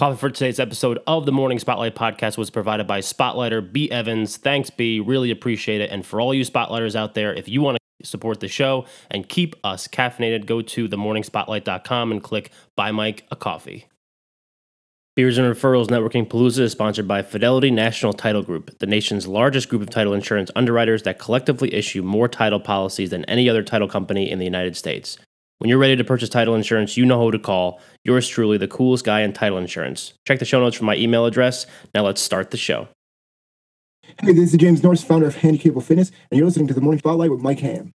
Coffee for today's episode of the Morning Spotlight podcast was provided by Spotlighter B. Evans. Thanks, B. Really appreciate it. And for all you Spotlighters out there, if you want to support the show and keep us caffeinated, go to themorningspotlight.com and click Buy Mike a Coffee. Beers and Referrals Networking Palooza is sponsored by Fidelity National Title Group, the nation's largest group of title insurance underwriters that collectively issue more title policies than any other title company in the United States. When you're ready to purchase title insurance, you know who to call. Yours truly, the coolest guy in title insurance. Check the show notes for my email address. Now let's start the show. Hey, this is James Norris, founder of Handicapable Fitness, and you're listening to the Morning Spotlight with Mike Ham.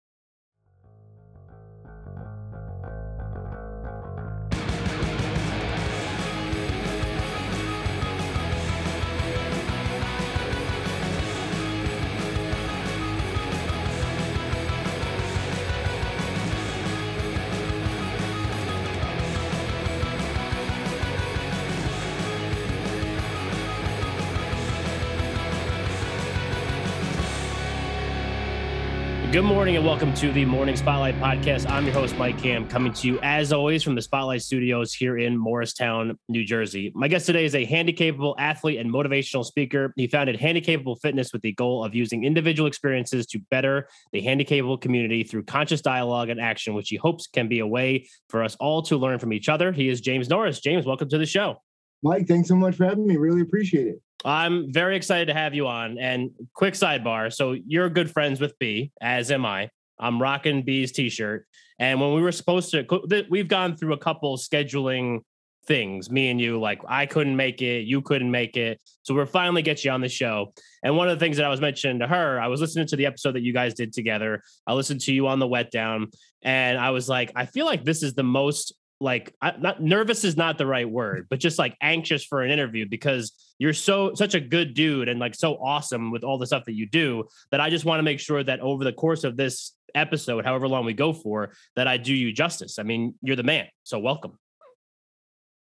Good morning and welcome to the Morning Spotlight podcast. I'm your host, Mike Cam, coming to you as always from the Spotlight Studios here in Morristown, New Jersey. My guest today is a handicapable athlete and motivational speaker. He founded Handicapable Fitness with the goal of using individual experiences to better the handicapable community through conscious dialogue and action, which he hopes can be a way for us all to learn from each other. He is James Norris. James, welcome to the show. Mike, thanks so much for having me. Really appreciate it. I'm very excited to have you on. And quick sidebar. So you're good friends with B, as am I. I'm rocking B's t-shirt. And when we were supposed to, we've gone through a couple scheduling things, me and you, like I couldn't make it, you couldn't make it. So we're finally get you on the show. And one of the things that I was mentioning to her, I was listening to the episode that you guys did together. I listened to you on the wet down and I was like, I feel like this is the most like not nervous is not the right word, but just like anxious for an interview because you're so such a good dude and like so awesome with all the stuff that you do that I just want to make sure that over the course of this episode, however long we go for, that I do you justice. I mean, you're the man, so welcome.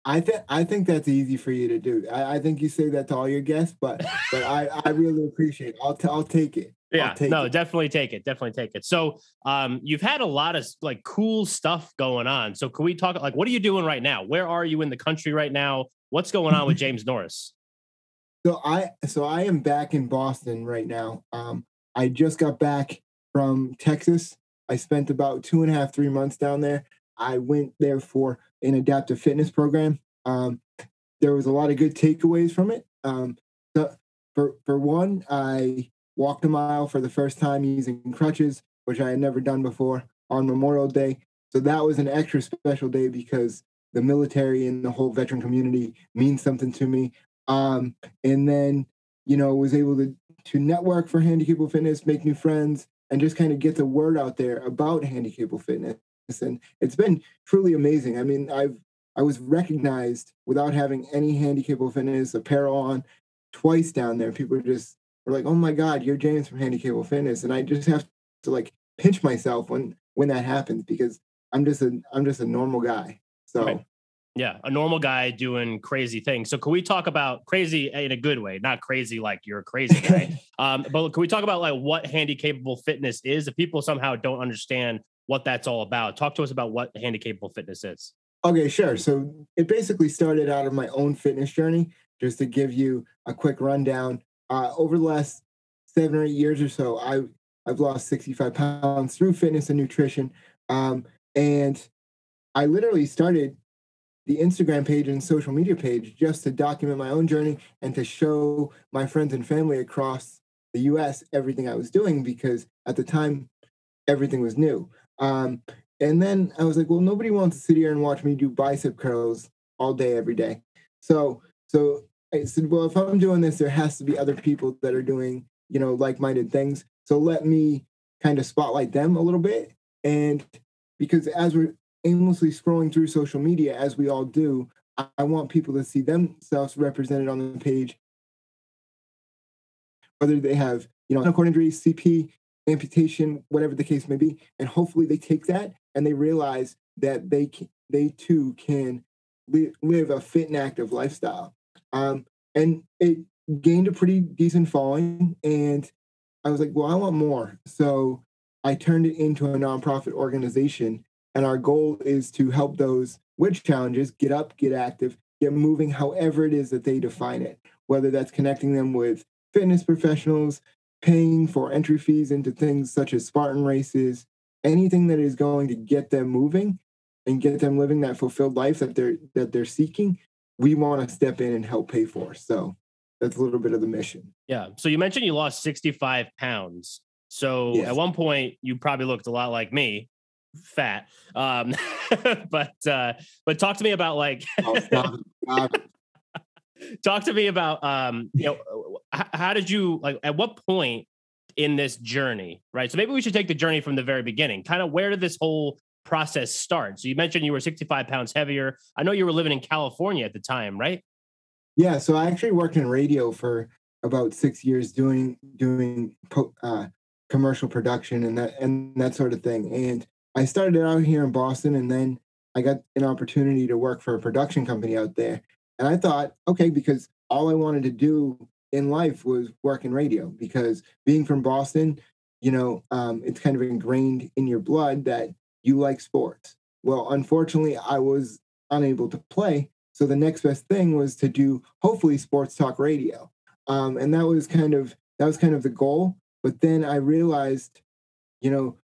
I think I think that's easy for you to do. I, I, think you say that to all your guests, but but I, I really appreciate. It. I'll t- I'll take it. Yeah, no, it. definitely take it. Definitely take it. So, um, you've had a lot of like cool stuff going on. So, can we talk like what are you doing right now? Where are you in the country right now? What's going on with James Norris? So I so I am back in Boston right now. Um, I just got back from Texas. I spent about two and a half, three months down there. I went there for an adaptive fitness program. Um, there was a lot of good takeaways from it. Um, so for for one, I walked a mile for the first time using crutches, which I had never done before on Memorial Day. So that was an extra special day because the military and the whole veteran community means something to me. Um, and then, you know, was able to to network for handicapable fitness, make new friends, and just kind of get the word out there about handicapable fitness. And it's been truly amazing. I mean, I've I was recognized without having any handicapable fitness apparel on twice down there. People just were like, "Oh my God, you're James from Handicapable Fitness," and I just have to like pinch myself when when that happens because I'm just a I'm just a normal guy. So. Right. Yeah, a normal guy doing crazy things. So, can we talk about crazy in a good way, not crazy like you're a crazy guy? um, but can we talk about like what handicapable fitness is? If people somehow don't understand what that's all about, talk to us about what handicapable fitness is. Okay, sure. So, it basically started out of my own fitness journey. Just to give you a quick rundown, uh, over the last seven or eight years or so, I I've lost 65 pounds through fitness and nutrition. Um, and I literally started the Instagram page and social media page just to document my own journey and to show my friends and family across the US everything I was doing because at the time everything was new. Um, and then I was like, well, nobody wants to sit here and watch me do bicep curls all day, every day. So, so I said, well, if I'm doing this, there has to be other people that are doing, you know, like-minded things. So let me kind of spotlight them a little bit. And because as we're aimlessly scrolling through social media, as we all do, I want people to see themselves represented on the page, whether they have, you know, cord injury, CP, amputation, whatever the case may be, and hopefully they take that and they realize that they can, they too can live a fit and active lifestyle. Um, and it gained a pretty decent following. And I was like, well, I want more. So I turned it into a nonprofit organization. And our goal is to help those with challenges get up, get active, get moving however it is that they define it, whether that's connecting them with fitness professionals, paying for entry fees into things such as Spartan races, anything that is going to get them moving and get them living that fulfilled life that they're that they're seeking, we want to step in and help pay for. So that's a little bit of the mission. Yeah. So you mentioned you lost 65 pounds. So yes. at one point you probably looked a lot like me, fat. Um, but uh, but talk to me about like oh, stop it. Stop it. talk to me about um, you know how, how did you like at what point in this journey, right? So maybe we should take the journey from the very beginning. Kind of where did this whole process start? So you mentioned you were 65 pounds heavier. I know you were living in California at the time, right? Yeah, so I actually worked in radio for about six years doing doing uh, commercial production and that and that sort of thing. And I started out here in Boston, and then I got an opportunity to work for a production company out there. And I thought, okay, because all I wanted to do in life was work in radio, because being from Boston, you know, um, it's kind of ingrained in your blood that you like sports. Well, unfortunately, I was unable to play. So the next best thing was to do hopefully sports talk radio. Um, and that was kind of that was kind of the goal. But then I realized, you know,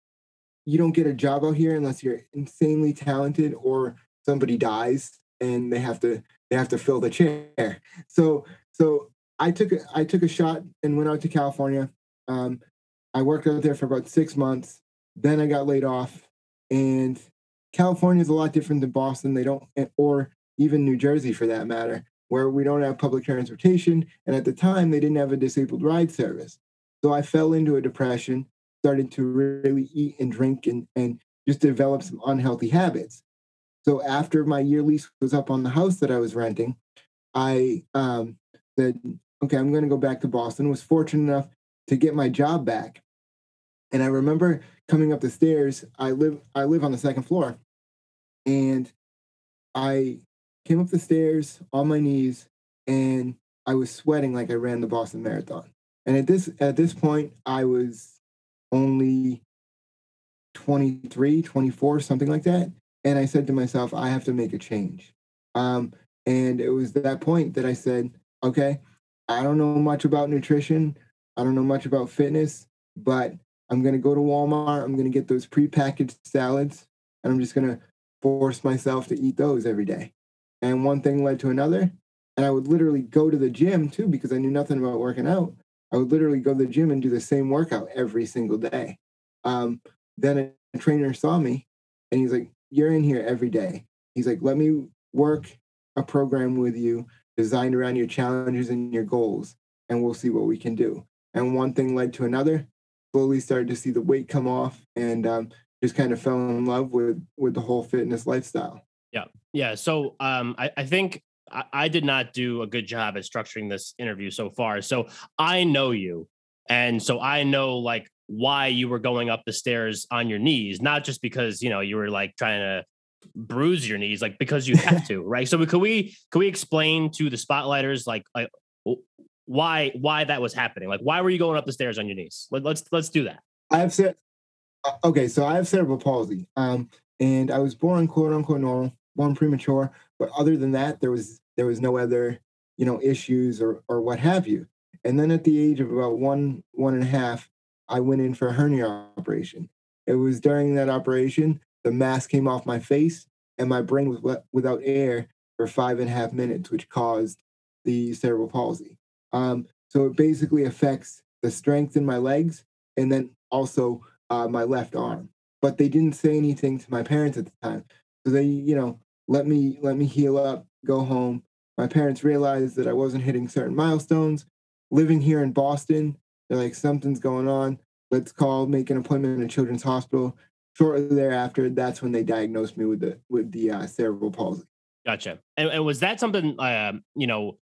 you don't get a job out here unless you're insanely talented or somebody dies and they have to they have to fill the chair. So so I took a, I took a shot and went out to California. Um, I worked out there for about six months. Then I got laid off, and California is a lot different than Boston. They don't, or even New Jersey for that matter, where we don't have public transportation. And at the time, they didn't have a disabled ride service. So I fell into a depression, started to really eat and drink and, and just develop some unhealthy habits. So after my year lease was up on the house that I was renting, I um, said, okay, I'm going to go back to Boston. Was fortunate enough to get my job back. And I remember coming up the stairs. I live I live on the second floor, and I came up the stairs on my knees, and I was sweating like I ran the Boston Marathon. And at this at this point, I was only 23, 24, something like that. And I said to myself, I have to make a change. Um, and it was that point that I said, okay, I don't know much about nutrition. I don't know much about fitness, but I'm going to go to Walmart. I'm going to get those prepackaged salads and I'm just going to force myself to eat those every day. And one thing led to another. And I would literally go to the gym too because I knew nothing about working out. I would literally go to the gym and do the same workout every single day. Um, then a trainer saw me and he's like, You're in here every day. He's like, Let me work a program with you designed around your challenges and your goals, and we'll see what we can do. And one thing led to another. Slowly started to see the weight come off, and um, just kind of fell in love with with the whole fitness lifestyle. Yeah, yeah. So um, I, I think I, I did not do a good job at structuring this interview so far. So I know you, and so I know like why you were going up the stairs on your knees, not just because you know you were like trying to bruise your knees like because you have to right so could we could we explain to the spotlighters like like why why that was happening? Like why were you going up the stairs on your knees? Let, let's let's do that. I have said uh, okay so i have cerebral palsy um and i was born quote unquote normal born premature but other than that there was there was no other you know issues or or what have you. And then at the age of about one one and a half i went in for a hernia operation. It was during that operation the mask came off my face and my brain was without air for five and a half minutes, which caused the cerebral palsy. Um, so it basically affects the strength in my legs and then also uh, my left arm. But they didn't say anything to my parents at the time, so they, you know, let me let me heal up, go home. My parents realized that I wasn't hitting certain milestones. Living here in Boston, they're like, something's going on. Let's call, make an appointment in a children's hospital shortly thereafter, that's when they diagnosed me with the with the uh, cerebral palsy. Gotcha. And, and was that something? Uh, you know,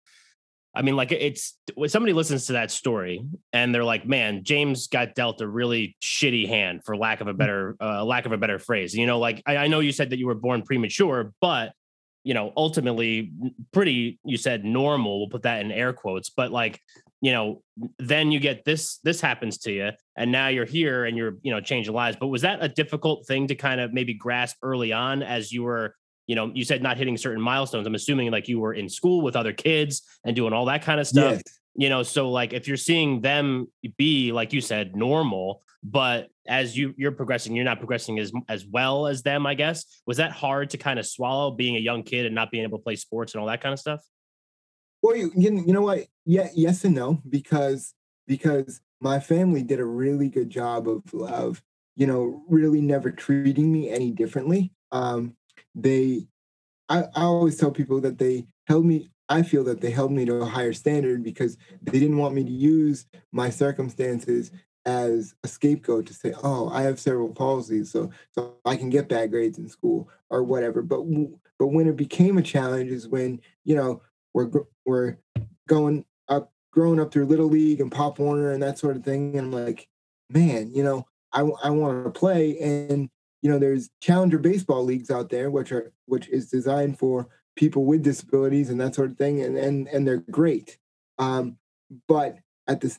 I mean, like it's when somebody listens to that story and they're like, "Man, James got dealt a really shitty hand," for lack of a mm. better uh, lack of a better phrase. You know, like I, I know you said that you were born premature, but you know, ultimately pretty. You said normal. We'll put that in air quotes, but like you know then you get this this happens to you and now you're here and you're you know changing lives but was that a difficult thing to kind of maybe grasp early on as you were you know, you said not hitting certain milestones. I'm assuming like you were in school with other kids and doing all that kind of stuff. Yes. You know, so like if you're seeing them be like you said normal, but as you you're progressing, you're not progressing as as well as them. I guess was that hard to kind of swallow being a young kid and not being able to play sports and all that kind of stuff. Well, you you know what? Yeah, yes and no because because my family did a really good job of of you know really never treating me any differently. Um, they, I, I always tell people that they held me. I feel that they held me to a higher standard because they didn't want me to use my circumstances as a scapegoat to say, "Oh, I have cerebral palsy, so so I can get bad grades in school or whatever." But but when it became a challenge is when you know we're we're going up, growing up through Little League and Pop Warner and that sort of thing, and I'm like, man, you know, I I want to play, and you know, there's challenger baseball leagues out there, which are which is designed for people with disabilities and that sort of thing, and and and they're great. Um, but at this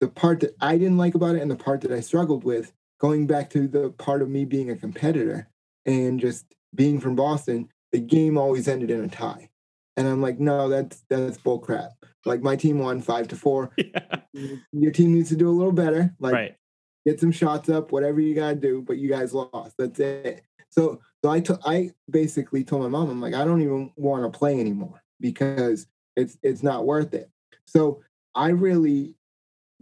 the part that I didn't like about it and the part that I struggled with, going back to the part of me being a competitor and just being from Boston, the game always ended in a tie. And I'm like, no, that's that's bull crap. Like my team won five to four. Yeah. Your team needs to do a little better. Like right. Get some shots up, whatever you gotta do, but you guys lost. That's it. So so I, I basically told my mom, I'm like, I don't even want to play anymore because it's it's not worth it. So I really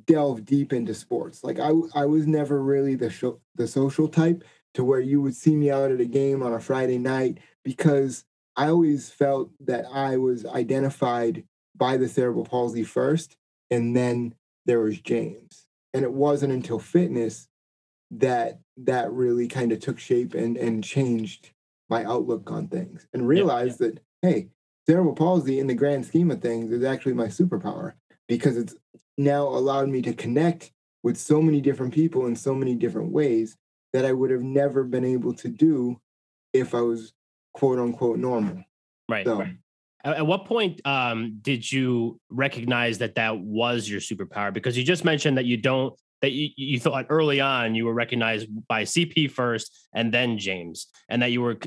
delve deep into sports. Like I, I was never really the show, the social type to where you would see me out at a game on a Friday night because I always felt that I was identified by the cerebral palsy first, and then there was James. And it wasn't until fitness that that really kind of took shape and and changed my outlook on things and realized yeah, yeah. that hey, cerebral palsy in the grand scheme of things is actually my superpower because it's now allowed me to connect with so many different people in so many different ways that I would have never been able to do if I was quote unquote normal. Right. So, right. At what point um, did you recognize that that was your superpower? Because you just mentioned that you don't that you, you thought early on you were recognized by CP first and then James, and that you were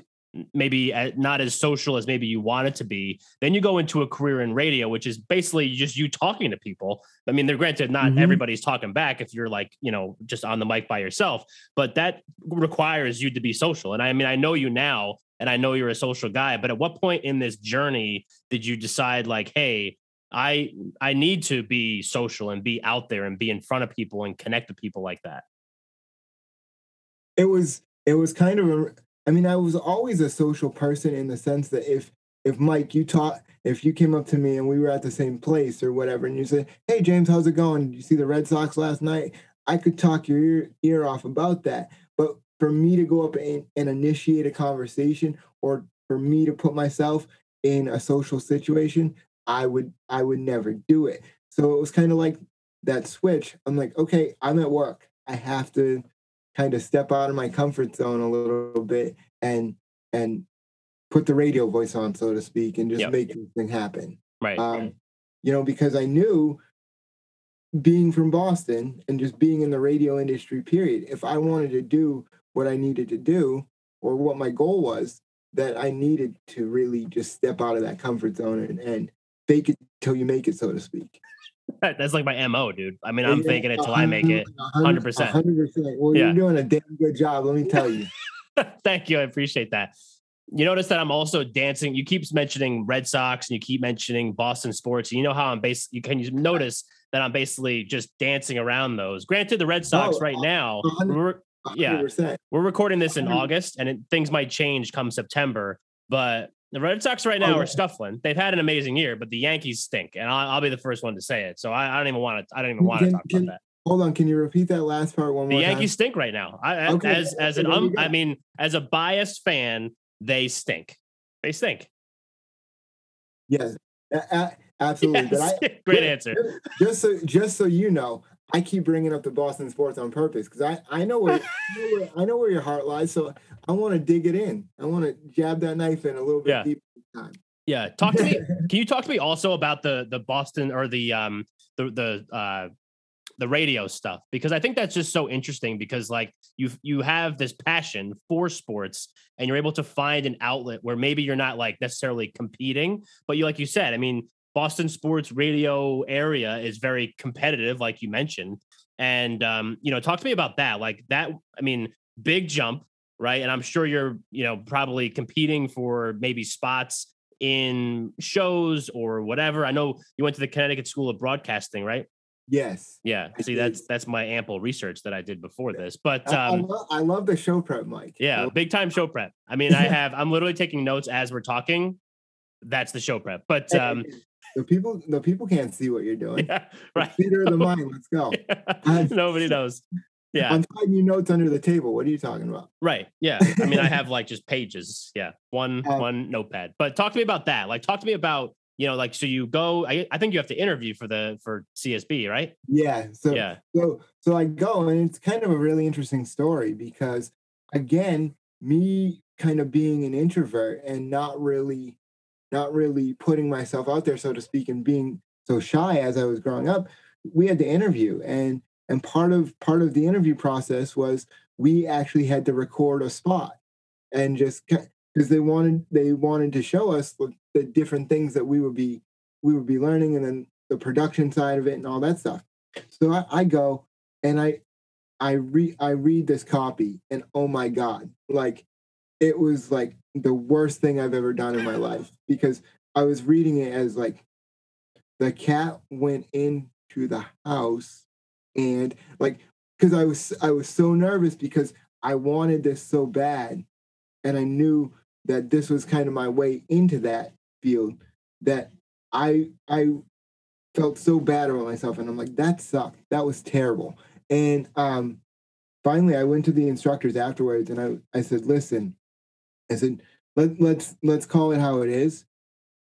maybe not as social as maybe you wanted to be. Then you go into a career in radio, which is basically just you talking to people. I mean, they're granted not mm-hmm. everybody's talking back if you're like, you know, just on the mic by yourself, but that requires you to be social. And I mean, I know you now and I know you're a social guy, but at what point in this journey did you decide like, hey, I I need to be social and be out there and be in front of people and connect with people like that? It was it was kind of a I mean, I was always a social person in the sense that if if Mike, you taught, if you came up to me and we were at the same place or whatever, and you said, "Hey, James, how's it going? Did you see the Red Sox last night?" I could talk your ear, ear off about that. For me to go up and, and initiate a conversation, or for me to put myself in a social situation, I would I would never do it. So it was kind of like that switch. I'm like, okay, I'm at work. I have to kind of step out of my comfort zone a little bit and and put the radio voice on, so to speak, and just yep. make this thing happen. Right. Um, you know, because I knew being from Boston and just being in the radio industry, period, if I wanted to do what I needed to do or what my goal was, that I needed to really just step out of that comfort zone and, and fake it till you make it, so to speak. That's like my mo, dude. I mean, I'm yeah, faking it till I make it. Hundred percent. Hundred percent. Well, yeah. you're doing a damn good job. Let me tell you. Thank you. I appreciate that. You notice that I'm also dancing. You keep mentioning Red Sox and you keep mentioning Boston sports. You know how I'm basically. You can you notice that I'm basically just dancing around those. Granted, the Red Sox oh, right now. Yeah, we're recording this in August, and it, things might change come September. But the Red Sox right now oh, are scuffling. They've had an amazing year, but the Yankees stink, and I'll, I'll be the first one to say it. So I, I don't even want to. I don't even want to talk can, about that. Hold on, can you repeat that last part one the more? The Yankees stink right now. I, okay. As as an um, I mean, as a biased fan, they stink. They stink. Yes, absolutely. Yes. I, Great answer. Just so just so you know, I keep bringing up the Boston sports on purpose because I, I know where, I know where your heart lies. So I want to dig it in. I want to jab that knife in a little bit yeah. deeper time. Yeah, talk to me. Can you talk to me also about the the Boston or the um the the uh the radio stuff because I think that's just so interesting because like you you have this passion for sports and you're able to find an outlet where maybe you're not like necessarily competing, but you like you said, I mean, Boston sports radio area is very competitive, like you mentioned. And um, you know, talk to me about that. Like that, I mean, big jump, right? And I'm sure you're, you know, probably competing for maybe spots in shows or whatever. I know you went to the Connecticut School of Broadcasting, right? Yes. Yeah. See, that's that's my ample research that I did before this. But I, I, um, love, I love the show prep, Mike. yeah, big time show prep. I mean, I have I'm literally taking notes as we're talking. That's the show prep. But um, the people the people can't see what you're doing. yeah, right. Theater of the mind. Let's go. Nobody knows. Yeah. I'm typing you notes under the table. What are you talking about? Right. Yeah. I mean, I have like just pages. Yeah. One Um, one notepad. But talk to me about that. Like talk to me about, you know, like so you go I, I think you have to interview for the for CSB, right? Yeah. So yeah. so so I go and it's kind of a really interesting story because again, me kind of being an introvert and not really not really putting myself out there, so to speak, and being so shy as I was growing up, we had to interview. And and part of part of the interview process was we actually had to record a spot and just because they wanted they wanted to show us the, different things that we would be we would be learning and then the production side of it and all that stuff. So I, I go and I I read I read this copy and oh my god, like it was like the worst thing I've ever done in my life because I was reading it as like the cat went into the house and like because I was I was so nervous because I wanted this so bad and I knew that this was kind of my way into that field that I I felt so bad about myself and I'm like that sucked. That was terrible. And um finally I went to the instructors afterwards and I I said listen I said let let's let's call it how it is.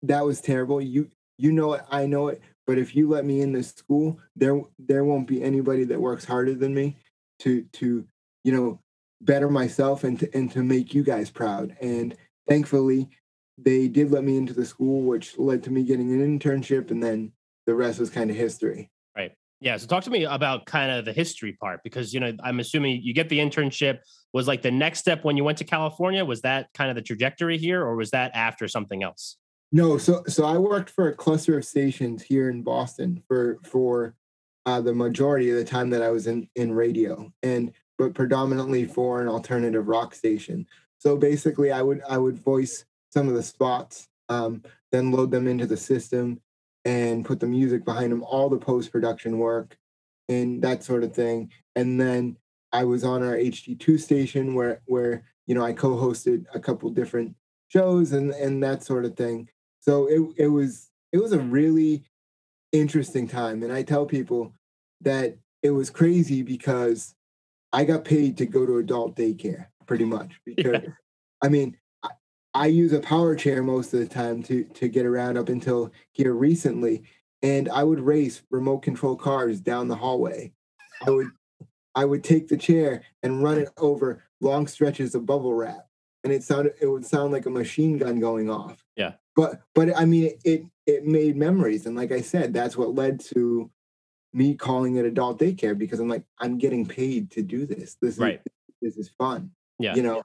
That was terrible. You you know it I know it but if you let me in this school there there won't be anybody that works harder than me to to you know better myself and to, and to make you guys proud. And thankfully they did let me into the school which led to me getting an internship and then the rest was kind of history Yeah. So talk to me about kind of the history part because you know I'm assuming you get the internship. Was like the next step when you went to California? Was that kind of the trajectory here, or was that after something else? no so so i worked for a cluster of stations here in boston for for uh, the majority of the time that i was in in radio and but predominantly for an alternative rock station so basically i would i would voice some of the spots um, then load them into the system and put the music behind them all the post production work and that sort of thing. And then i was on our hd2 station where where you know i co-hosted a couple different shows and and that sort of thing. So it it was it was a really interesting time. And i tell people that it was crazy because i got paid to go to adult daycare pretty much because i mean I, use a power chair most of the time to to get around up until here recently and i would race remote control cars down the hallway i would i would take the chair and run it over long stretches of bubble wrap and it sounded it would sound like a machine gun going off Yeah. but but i mean it it made memories and like i said that's what led to me calling it adult daycare because i'm like i'm getting paid to do this this Right. is this is fun Yeah. you know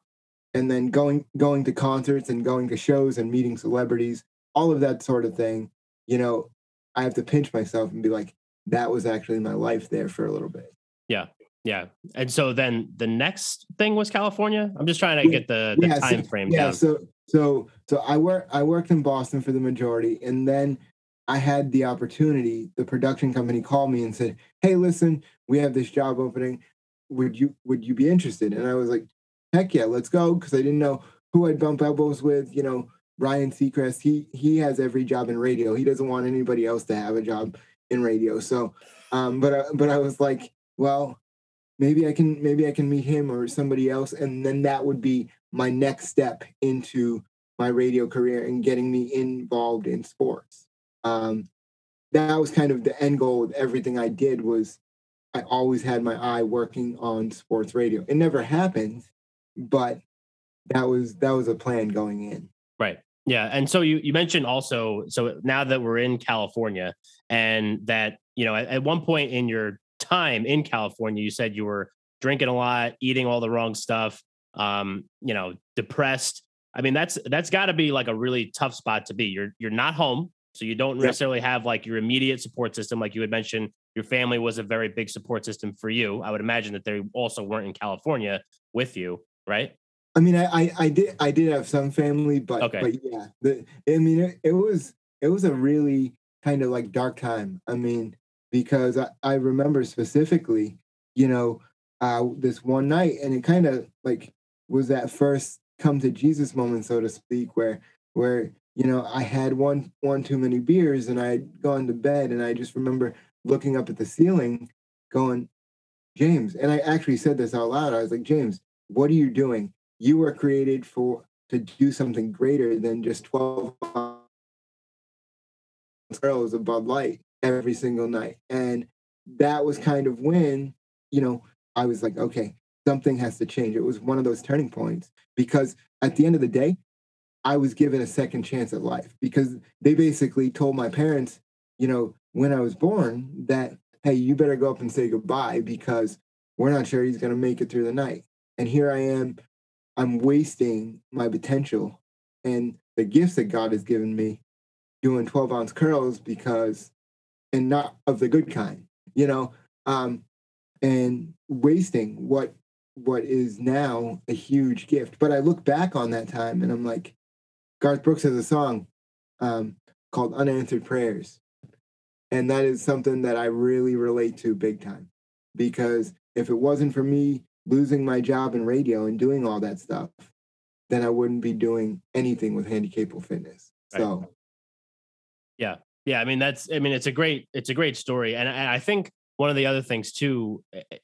and then going going to concerts and going to shows and meeting celebrities all of that sort of thing you know i have to pinch myself and be like that was actually my life there for a little bit Yeah. Yeah. And so then the next thing was California. I'm just trying to get the, the Yeah, so- time frame yeah down. so so so i work i worked in boston for the majority and then i had the opportunity the production company called me and said hey listen we have this job opening would you would you be interested and i was like heck yeah let's go because i didn't know who i'd bump elbows with you know ryan seacrest. He he has every job in radio. He doesn't want anybody else to have a job in radio. So um but I, but i was like well maybe i can maybe i can meet him or somebody else and then that would be my next step into my radio career and getting me involved in sports. Um, that was kind of the end goal with everything i did was i always had my eye working on sports radio. It never happened but that was that was a plan going in Right. Yeah. And so you, you mentioned also, so now that we're in California and that, you know, at, at one point in your time in California, you said you were drinking a lot, eating all the wrong stuff, um, you know, depressed. I mean, that's that's got to be like a really tough spot to be. You're you're not home, so you don't necessarily have like your immediate support system, like you had mentioned. Your family was a very big support system for you. I would imagine that they also weren't in California with you, right? I mean, I, I, I did I did have some family, but okay. but yeah, the, I mean, it, it was it was a really kind of like dark time. I mean, because I, I remember specifically, you know, uh, this one night, and it kind of like was that first come to Jesus moment, so to speak, where where you know I had one one too many beers, and I had gone to bed, and I just remember looking up at the ceiling, going, James, and I actually said this out loud. I was like, James, what are you doing? You were created for to do something greater than just twelve girls of Bud Light every single night, and that was kind of when you know I was like, okay, something has to change. It was one of those turning points because at the end of the day, I was given a second chance at life because they basically told my parents, you know, when I was born that, hey, you better go up and say goodbye because we're not sure he's going to make it through the night. And here I am, I'm wasting my potential and the gifts that God has given me doing 12 ounce curls because, and not of the good kind, you know, um, and wasting what what is now a huge gift. But I look back on that time and I'm like, Garth Brooks has a song um, called Unanswered Prayers. And that is something that I really relate to big time. Because if it wasn't for me losing my job in radio and doing all that stuff, then I wouldn't be doing anything with handicapable fitness. Right. So yeah. Yeah. I mean, that's I mean, it's a great, it's a great story. And, and I think one of the other things too, eh, eh,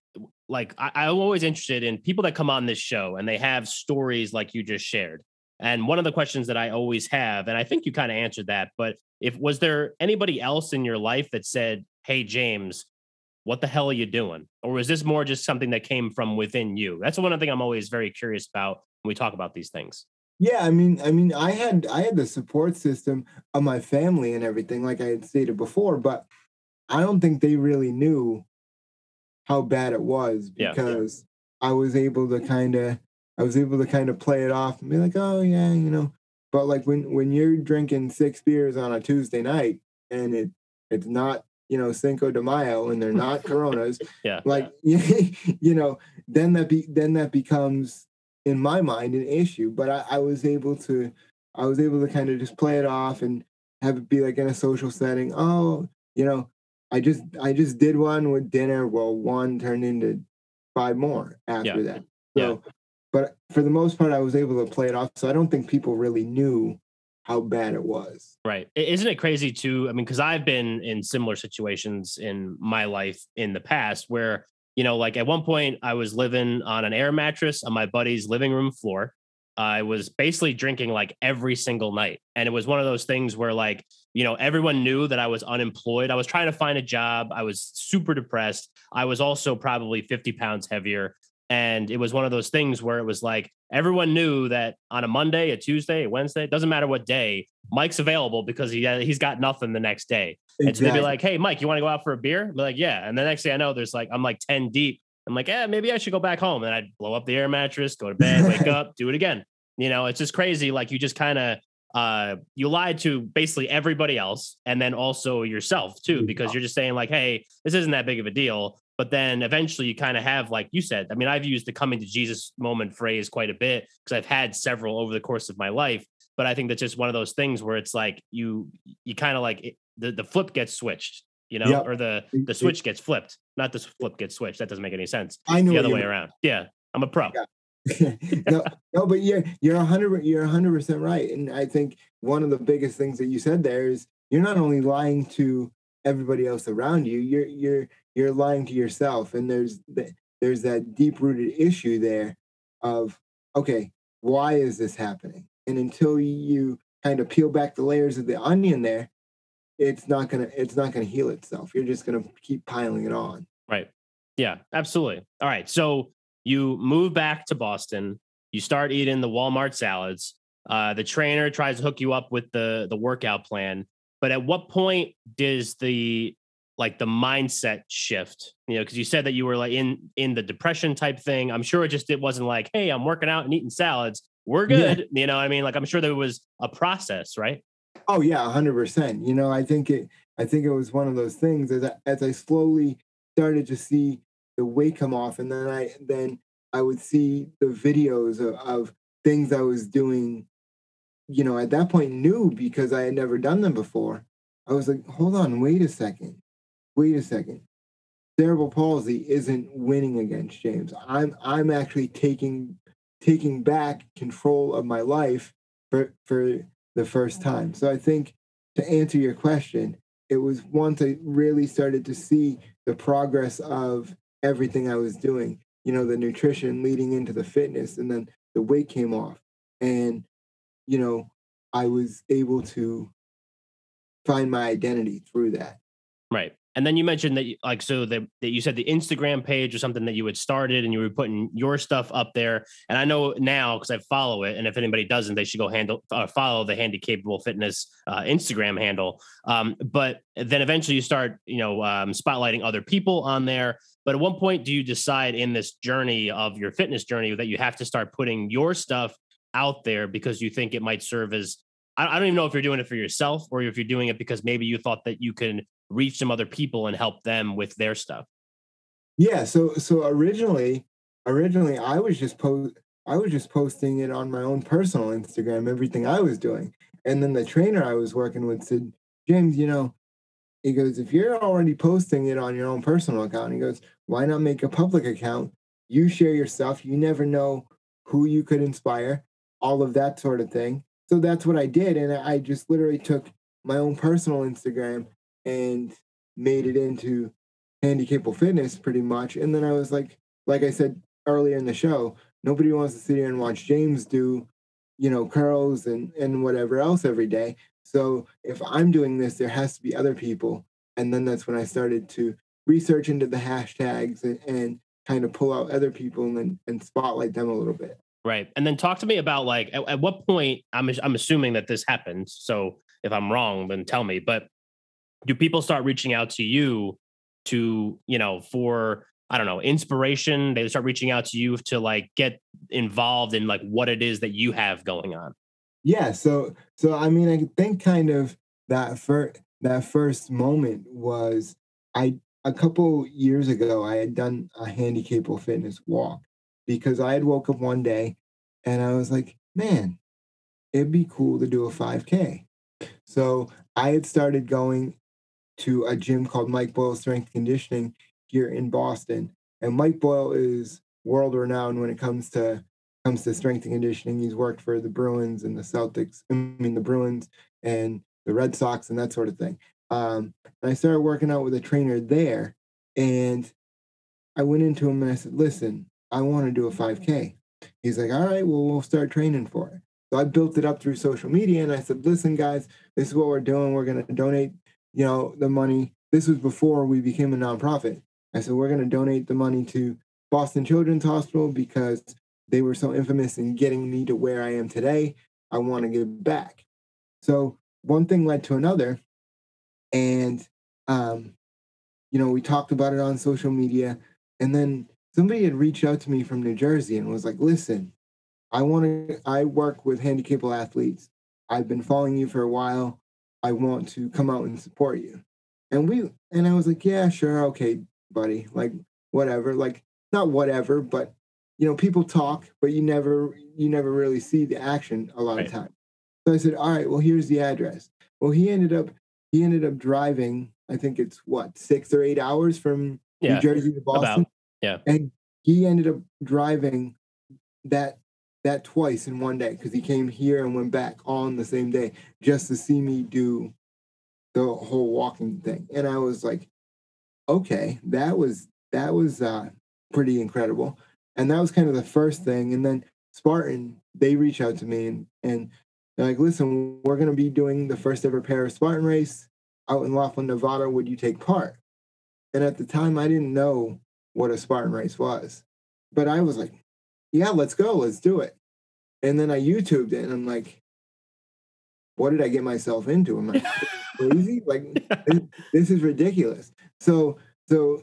like I, I'm always interested in people that come on this show and they have stories like you just shared. And one of the questions that I always have, and I think you kind of answered that, but if was there anybody else in your life that said, Hey, James, what the hell are you doing? Or was this more just something that came from within you? That's one thing I'm always very curious about when we talk about these things. Yeah, I mean, I mean, I had I had the support system of my family and everything, like I had stated before, but I don't think they really knew how bad it was because yeah. I was able to kind of I was able to kind of play it off and be like, oh yeah, you know. But like when when you're drinking six beers on a Tuesday night and it it's not you know Cinco de Mayo and they're not Coronas, yeah, like you know, then that be then that becomes in my mind an issue. But I, I was able to I was able to kind of just play it off and have it be like in a social setting. Oh, you know, I just I just did one with dinner. Well, one turned into five more after yeah. that. So, yeah. but for the most part, I was able to play it off. So I don't think people really knew how bad it was. Right. Isn't it crazy too? I mean, because I've been in similar situations in my life in the past where, you know, like at one point I was living on an air mattress on my buddy's living room floor. I was basically drinking like every single night. And it was one of those things where, like, you know, everyone knew that I was unemployed. I was trying to find a job. I was super depressed. I was also probably 50 pounds heavier. And it was one of those things where it was like everyone knew that on a Monday, a Tuesday, a Wednesday, it doesn't matter what day, Mike's available because he he's got nothing the next day. Exactly. And so they'd be like, "Hey, Mike, you want to go out for a beer?" Be like, "Yeah." And the next thing I know, there's like I'm like ten deep I'm like, yeah, maybe I should go back home. And I'd blow up the air mattress, go to bed, wake up, do it again. You know, it's just crazy. Like you just kind of uh you lied to basically everybody else and then also yourself too, because you're just saying, like, hey, this isn't that big of a deal. But then eventually you kind of have, like you said, I mean, I've used the coming to Jesus moment phrase quite a bit because I've had several over the course of my life. But I think that's just one of those things where it's like you you kind of like it, the, the flip gets switched you know, yep. or the the switch gets flipped. Not the flip gets switched. That doesn't make any sense. I know the other way mean. around. Yeah, I'm a pro. Yeah. no, no, but you're you're hundred you're hundred percent right, and I think one of the biggest things that you said there is you're not only lying to everybody else around you, you're you're you're lying to yourself, and there's the, there's that deep rooted issue there of okay, why is this happening? And until you kind of peel back the layers of the onion there, it's not gonna it's not gonna heal itself. You're just gonna keep piling it on. Right. Yeah, absolutely. All right. So you move back to Boston. You start eating the Walmart salads. Uh, the trainer tries to hook you up with the the workout plan. But at what point does the like the mindset shift? You know because you said that you were like in in the depression type thing. I'm sure it just it wasn't like hey i'm working out and eating salads. We're good. Yeah. you know i mean? Like i'm sure there was a process right? Oh yeah 100% you know i think it i think it was one of those things as I, as I slowly started to see the weight come off and then i then i would see the videos of, of things i was doing you know at that point knew because i had never done them before i was like hold on wait a second wait a second. Cerebral palsy isn't winning against James. I'm I'm actually taking taking back control of my life for for the first time. So I think to answer your question, it was once I really started to see the progress of everything I was doing, you know, the nutrition leading into the fitness, and then the weight came off. And, you know, I was able to find my identity through that. Right. And then you mentioned that, like, so that, that you said the Instagram page or something that you had started and you were putting your stuff up there. And I know now because I follow it. And if anybody doesn't, they should go handle uh, follow the Handi Capable Fitness uh, Instagram handle. Um, but then eventually you start, you know, um, spotlighting other people on there. But at one point, do you decide in this journey of your fitness journey that you have to start putting your stuff out there because you think it might serve as I don't even know if you're doing it for yourself or if you're doing it because maybe you thought that you can reach some other people and help them with their stuff. Yeah so so originally originally i was just post i was just posting it on my own personal instagram everything i was doing. And then the trainer i was working with said james you know he goes if you're already posting it on your own personal account he goes why not make a public account? You share your stuff you never know who you could inspire all of that sort of thing so that's what i did and i just literally took my own personal instagram and made it into Handi Capable Fitness pretty much. And then I was like, like I said earlier in the show, nobody wants to sit here and watch James do, you know, curls and and whatever else every day. So if I'm doing this, there has to be other people. And then that's when I started to research into the hashtags and, and kind of pull out other people and and spotlight them a little bit. Right. And then talk to me about like at, at what point I'm I'm assuming that this happens. So if I'm wrong, then tell me. But do people start reaching out to you to you know for i don't know inspiration they start reaching out to you to like get involved in like what it is that you have going on yeah so so i mean i think kind of that first that first moment was i a couple years ago i had done a Handi Capable Fitness walk because i had woke up one day and i was like man it'd be cool to do a 5k so i had started going to a gym called Mike Boyle Strength Conditioning here in Boston. And Mike Boyle is world renowned when it comes to comes to strength and conditioning. He's worked for the Bruins and the Celtics, I mean the Bruins and the Red Sox and that sort of thing. Um, and I started working out with a trainer there, and I went into him and I said, "Listen, I want to do a 5K." He's like, "All right, well, we'll start training for it." So I built it up through social media, and I said, "Listen, guys, this is what we're doing. We're going to donate you know, the money. This was before we became a nonprofit. I said, we're going to donate the money to Boston Children's Hospital because they were so infamous in getting me to where I am today. I want to give back. So one thing led to another. And, um, you know, we talked about it on social media. And then somebody had reached out to me from New Jersey and was like, listen, I want to, I work with handicapped athletes. I've been following you for a while. I want to come out and support you. And we and I was like, yeah, sure, okay, buddy. Like whatever. Like not whatever, but you know, people talk, but you never you never really see the action a lot right. of time. So I said, all right, well, here's the address. Well, he ended up he ended up driving, I think it's what, six or eight hours from yeah, New Jersey to Boston. About, yeah. And he ended up driving that that twice in one day because he came here and went back on the same day just to see me do the whole walking thing. And I was like, okay, that was that was uh, pretty incredible. And that was kind of the first thing. And then Spartan, they reach out to me and and they're like, listen, we're gonna be doing the first ever Paris Spartan race out in Laughlin, Nevada. Would you take part? And at the time, I didn't know what a Spartan race was, but I was like, yeah, let's go, let's do it. And then I YouTubed it and I'm like, what did I get myself into? I'm like, crazy? Like this, this is ridiculous. So so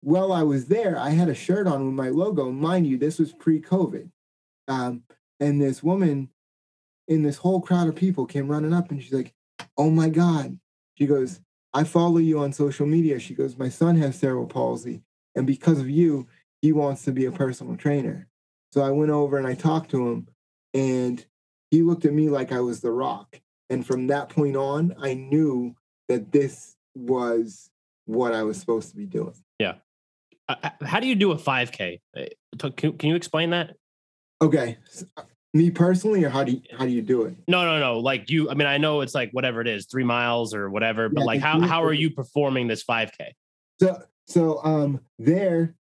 while I was there, I had a shirt on with my logo. Mind you, this was pre-COVID. Um, and this woman in this whole crowd of people came running up and she's like, Oh my God. She goes, I follow you on social media. She goes, My son has cerebral palsy. And because of you, he wants to be a personal trainer. So I went over and I talked to him, and he looked at me like I was the rock. And from that point on, I knew that this was what I was supposed to be doing. Yeah. Uh, how do you do a 5K? Uh, can, can you explain that? Okay. So, uh, me personally, or how do you, how do you do it? No, no, no. Like you, I mean, I know it's like whatever it is, three miles or whatever, but yeah, like how, how are you performing this 5K? So, so um, there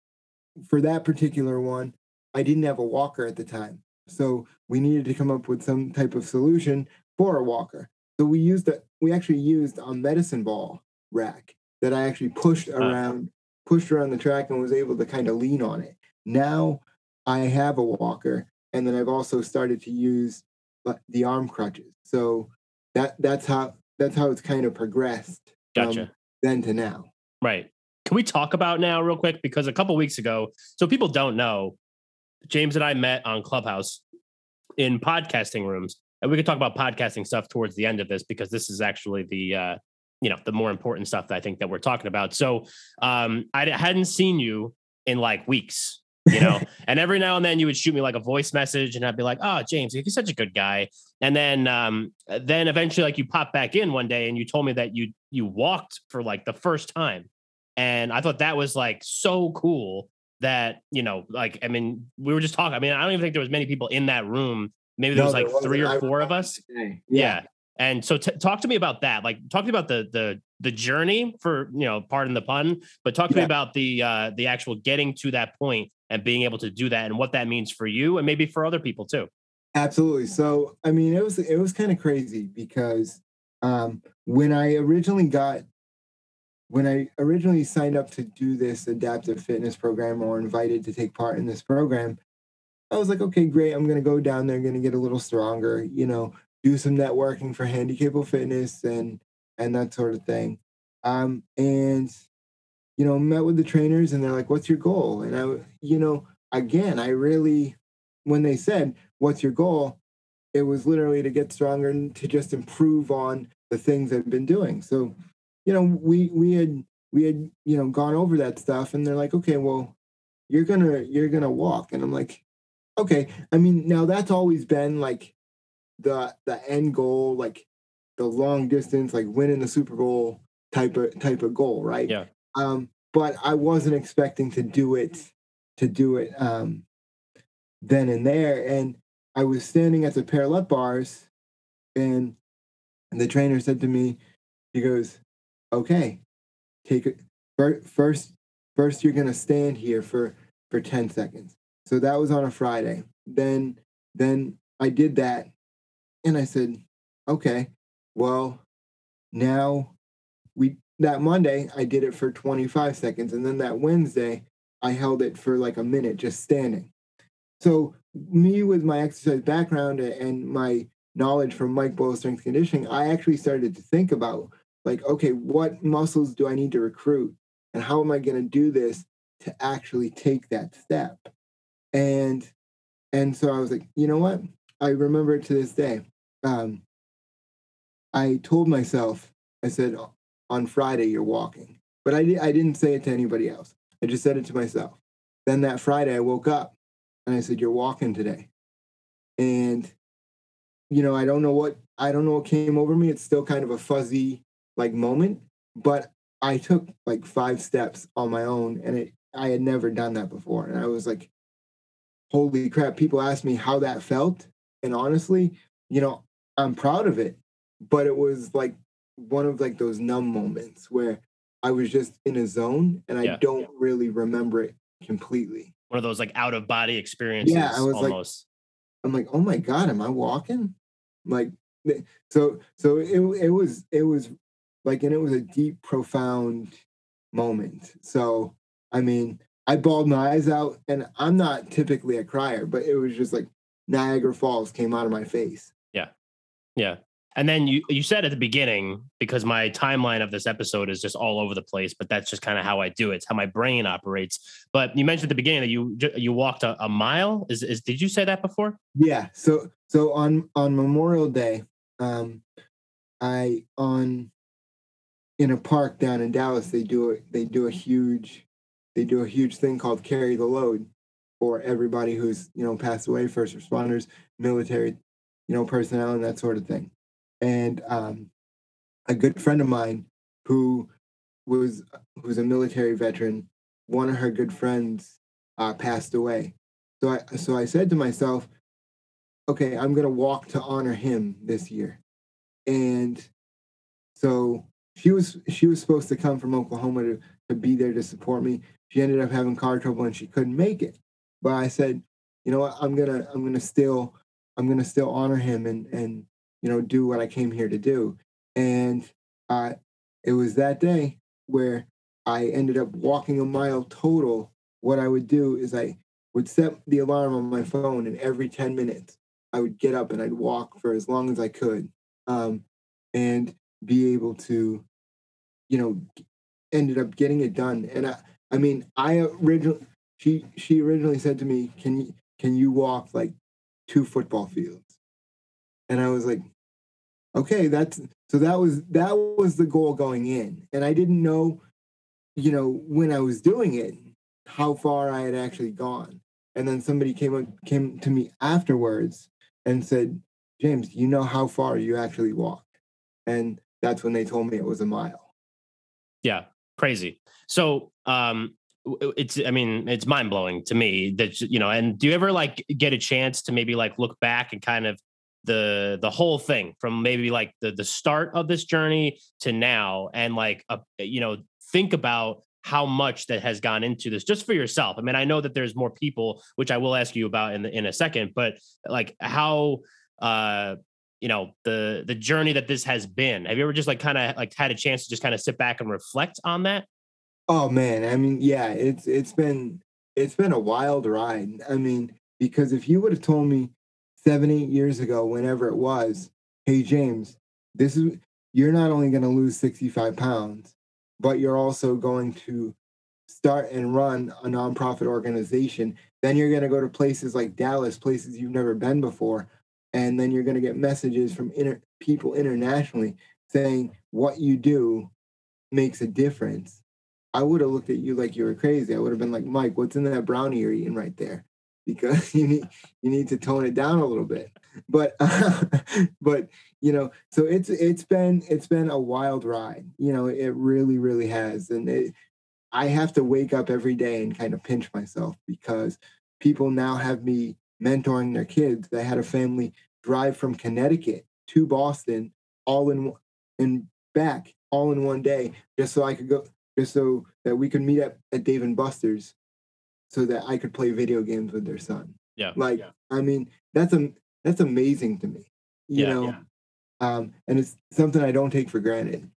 for that particular one, I didn't have a walker at the time. So we needed to come up with some type of solution for a walker. So we used a, we actually used a medicine ball rack that I actually pushed around, pushed around the track and was able to kind of lean on it. Now I have a walker and then I've also started to use the arm crutches. So that that's how that's how it's kind of progressed gotcha. then to now. Right. Can we talk about now real quick? Because a couple weeks ago, so people don't know, James and I met on Clubhouse in podcasting rooms, and we could talk about podcasting stuff towards the end of this because this is actually the uh, you know the more important stuff that I think that we're talking about. So um, I hadn't seen you in like weeks, you know, and every now and then you would shoot me like a voice message, and I'd be like, "Oh, James, you're such a good guy." And then um, then eventually, like you popped back in one day, and you told me that you you walked for like the first time and I thought that was like so cool that, you know, like, I mean, we were just talking. I mean, I don't even think there was many people in that room. Maybe there no, was like there three or four of us. Yeah. yeah. And so t- talk to me about that. Like talk to me about the the the journey for, you know, pardon the pun, but talk to yeah. me about the uh the actual getting to that point and being able to do that and what that means for you and maybe for other people too. Absolutely. So, I mean, it was it was kind of crazy because um when I originally got when I originally signed up to do this adaptive fitness program or invited to take part in this program, I was like, okay, great. I'm going to go down there, going to get a little stronger, you know, do some networking for handicapable fitness and and that sort of thing. Um, and you know, met with the trainers and they're like, what's your goal? And I, you know, again, I really, when they said, what's your goal? It was literally to get stronger and to just improve on the things I've been doing. So you know, we we had we had you know gone over that stuff, and they're like, okay, well, you're gonna you're gonna walk, and I'm like, okay. I mean, now that's always been like the the end goal, like the long distance, like winning the Super Bowl type of type of goal, right? Yeah. Um, but I wasn't expecting to do it to do it um then and there. And I was standing at the parallel bars and the trainer said to me, he goes, okay, take it first. First, you're gonna stand here for for ten seconds. So that was on a Friday. Then then I did that, and I said, okay, well, now we that Monday I did it for 25 seconds, and then that Wednesday I held it for like a minute just standing. So me with my exercise background and my knowledge from Mike Boyle strength conditioning, I actually started to think about like, okay, what muscles do I need to recruit? And how am I going to do this to actually take that step? And and so I was like, you know what? I remember to this day. Um, I told myself, I said, on Friday you're walking, but I I didn't say it to anybody else. I just said it to myself. Then that Friday I woke up and I said, you're walking today, and you know I don't know what I don't know what came over me. It's still kind of a fuzzy like moment, but I took like five steps on my own and it I had never done that before. And I was like, holy crap. People asked me how that felt. And honestly, you know, I'm proud of it. But it was like one of like those numb moments where I was just in a zone and I yeah. don't really remember it completely. One of those like out of body experiences. Yeah, I was almost. like, I'm like, oh my god, am I walking? Like, so so it it was it was like and it was a deep profound moment so i mean i bawled my eyes out and i'm not typically a crier but it was just like niagara falls came out of my face yeah yeah And then you you said at the beginning because my timeline of this episode is just all over the place, but that's just kind of how I do it. It's how my brain operates. But you mentioned at the beginning that you you walked a, a mile. Is, is did you say that before? Yeah. So so on on Memorial Day, um, I on in a park down in Dallas, they do it. They do a huge they do a huge thing called carry the load for everybody who's you know passed away, first responders, military, you know personnel, and that sort of thing and um, a good friend of mine who was who's a military veteran. One of her good friends uh, passed away, so I so I said to myself, "Okay, I'm to walk to honor him this year," and so she was she was supposed to come from Oklahoma to to be there to support me. She ended up having car trouble and she couldn't make it. But I said, you know what, I'm gonna I'm gonna still I'm gonna still honor him and and you know, do what I came here to do. And uh, it was that day where I ended up walking a mile total. What I would do is I would set the alarm on my phone, and every 10 minutes, I would get up and I'd walk for as long as I could um, and be able to, you know, ended up getting it done. And I, I mean, I originally, she, she originally said to me, can you, can you walk like two football fields? And I was like, okay, that's so that was that was the goal going in. And I didn't know, you know, when I was doing it, how far I had actually gone. And then somebody came up, came to me afterwards and said, James, you know how far you actually walked? And that's when they told me it was a mile. Yeah, crazy. So um it's i mean it's mind-blowing to me that you know and do you ever like get a chance to maybe like look back and kind of the the whole thing from maybe like the the start of this journey to now and like a, you know think about how much that has gone into this just for yourself i mean i know that there's more people which i will ask you about in the, in a second but like how uh you know the the journey that this has been have you ever just like kind of like had a chance to just kind of sit back and reflect on that oh man i mean yeah it's it's been it's been a wild ride i mean because if you would have told me seven, eight years ago, whenever it was, hey, James, this is, you're not only going to lose 65 pounds, but you're also going to start and run a nonprofit organization. Then you're going to go to places like Dallas, places you've never been before. And then you're going to get messages from inter- people internationally saying what you do makes a difference. I would have looked at you like you were crazy. I would have been like, Mike, what's in that brownie you're eating right there? because you need you need to tone it down a little bit but uh, but you know so it's it's been it's been a wild ride you know it really really has and it, i have to wake up every day and kind of pinch myself because people now have me mentoring their kids They had a family drive from connecticut to boston all in and back all in one day just so i could go just so that we could meet up at dave and buster's so that I could play video games with their son. Yeah. Like, yeah. I mean, that's a that's amazing to me. You yeah, know, yeah. Um, and it's something I don't take for granted.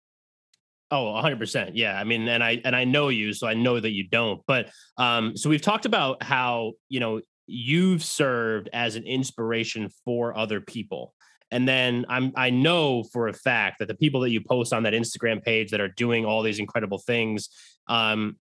Oh, 100%. Yeah. I mean, and I and I know you, so I know that you don't. But um so we've talked about how, you know, you've served as an inspiration for other people. And then I'm I know for a fact that the people that you post on that Instagram page that are doing all these incredible things um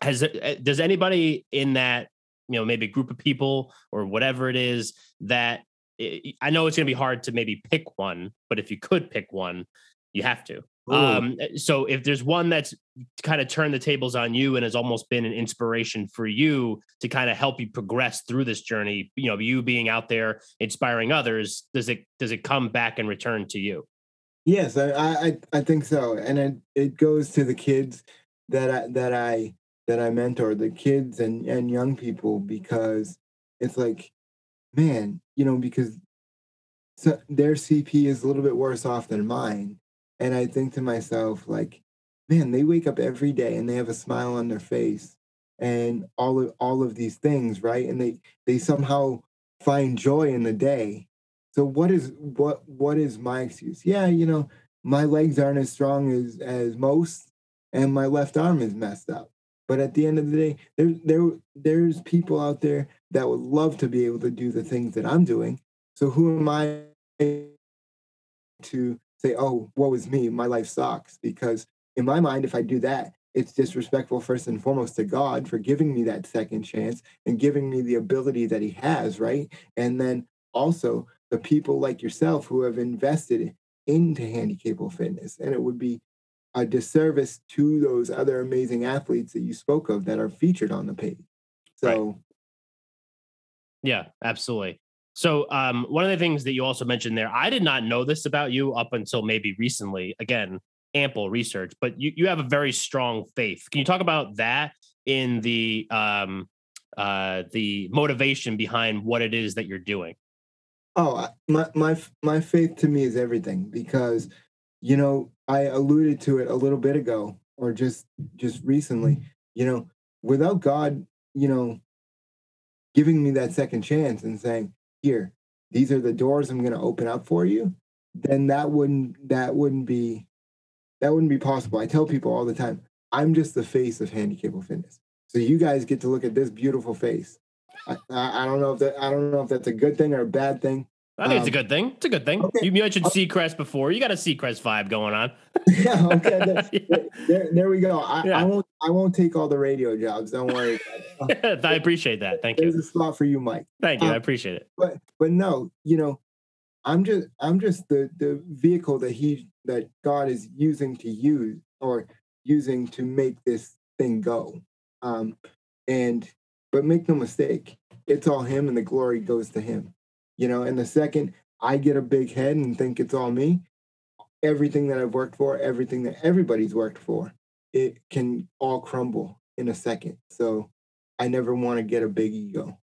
has eh, does anybody in that you know maybe group of people or whatever it is that eh, I know it's going to be hard to maybe pick one, but if you could pick one, you have to. Ooh. Um, eh, so if there's one that's kind of turned the tables on you and has almost been an inspiration for you to kind of help you progress through this journey, you know, you being out there inspiring others, does it does it come back and return to you? Yes, I I, I think so, and it it goes to the kids that I that I that I mentor, the kids and, and young people, because it's like, man, you know, because so their CP is a little bit worse off than mine. And I think to myself, like, man, they wake up every day and they have a smile on their face and all of all of these things, right? And they they somehow find joy in the day. So what is what what is my excuse? Yeah, you know, my legs aren't as strong as as most and my left arm is messed up. But at the end of the day, there, there, there's people out there that would love to be able to do the things that I'm doing. So who am I to say, oh, woe is me, my life sucks. Because in my mind, if I do that, it's disrespectful first and foremost to God for giving me that second chance and giving me the ability that He has, right? And then also the people like yourself who have invested into handicapable fitness. And it would be a disservice to those other amazing athletes that you spoke of that are featured on the page. So, right. yeah, absolutely. So, um, one of the things that you also mentioned there, I did not know this about you up until maybe recently. Again, ample research, but you, you have a very strong faith. Can you talk about that in the um, uh, the motivation behind what it is that you're doing? Oh, my my my faith to me is everything because you know I alluded to it a little bit ago or just just recently. You know, without God, you know, giving me that second chance and saying, "Here, these are the doors I'm going to open up for you," then that wouldn't that wouldn't be that wouldn't be possible. I tell people all the time, I'm just the face of handicapable fitness. So you guys get to look at this beautiful face. I, I, don't know if that I don't know if that's a good thing or a bad thing. I think um, it's a um, good thing. It's a good thing. Okay. You mentioned Seacrest before. You got a Seacrest vibe going on. yeah. Okay. There, yeah. There, there, we go. I, yeah. I, won't. I won't take all the radio jobs. Don't worry. I appreciate that. Thank There's you. There's a spot for you, Mike. Thank you. Um, I appreciate it. But but no, you know, I'm just I'm just the the vehicle that he that God is using to use or using to make this thing go. Um, and but make no mistake, it's all him and the glory goes to him. You know, and the second I get a big head and think it's all me, everything that I've worked for, everything that everybody's worked for, it can all crumble in a second. So I never want to get a big ego.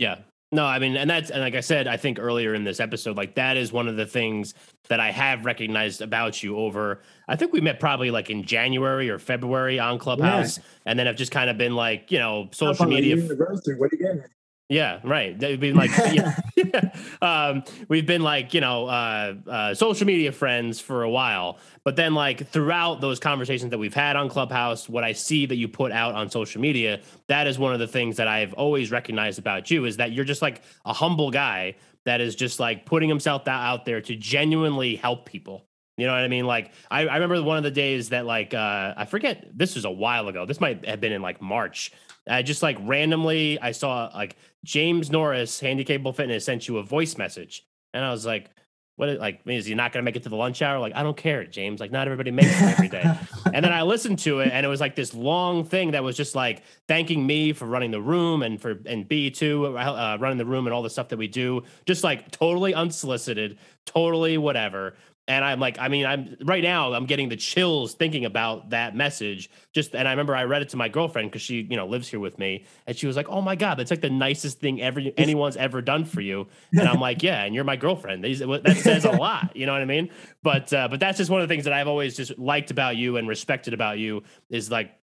Yeah, no, I mean, and that's and like I said, I think earlier in this episode, like that is one of the things that I have recognized about you over. I think we met probably like in January or February on Clubhouse, yeah. and then I've just kind of been like, you know, social media. University, what again? Yeah, right. They've been like, yeah, um, we've been like, you know, uh, uh, social media friends for a while. But then, like, throughout those conversations that we've had on Clubhouse, what I see that you put out on social media, that is one of the things that I've always recognized about you is that you're just like a humble guy that is just like putting himself out there to genuinely help people. You know what I mean? Like I, I remember one of the days that like uh, I forget this was a while ago. This might have been in like March. I just like randomly I saw like James Norris, Handicapable Fitness, sent you a voice message, and I was like, "What? Like, is he not going to make it to the lunch hour?" Like, I don't care, James. Like, not everybody makes it every day. and then I listened to it, and it was like this long thing that was just like thanking me for running the room and for and B too uh, running the room and all the stuff that we do, just like totally unsolicited, totally whatever. And I'm like, I mean, I'm right now, I'm getting the chills thinking about that message. Just, and I remember I read it to my girlfriend because she, you know, lives here with me. And she was like, oh my God, that's like the nicest thing ever anyone's ever done for you. And I'm like, yeah, and you're my girlfriend. That says a lot. You know what I mean? But, uh, but that's just one of the things that I've always just liked about you and respected about you is like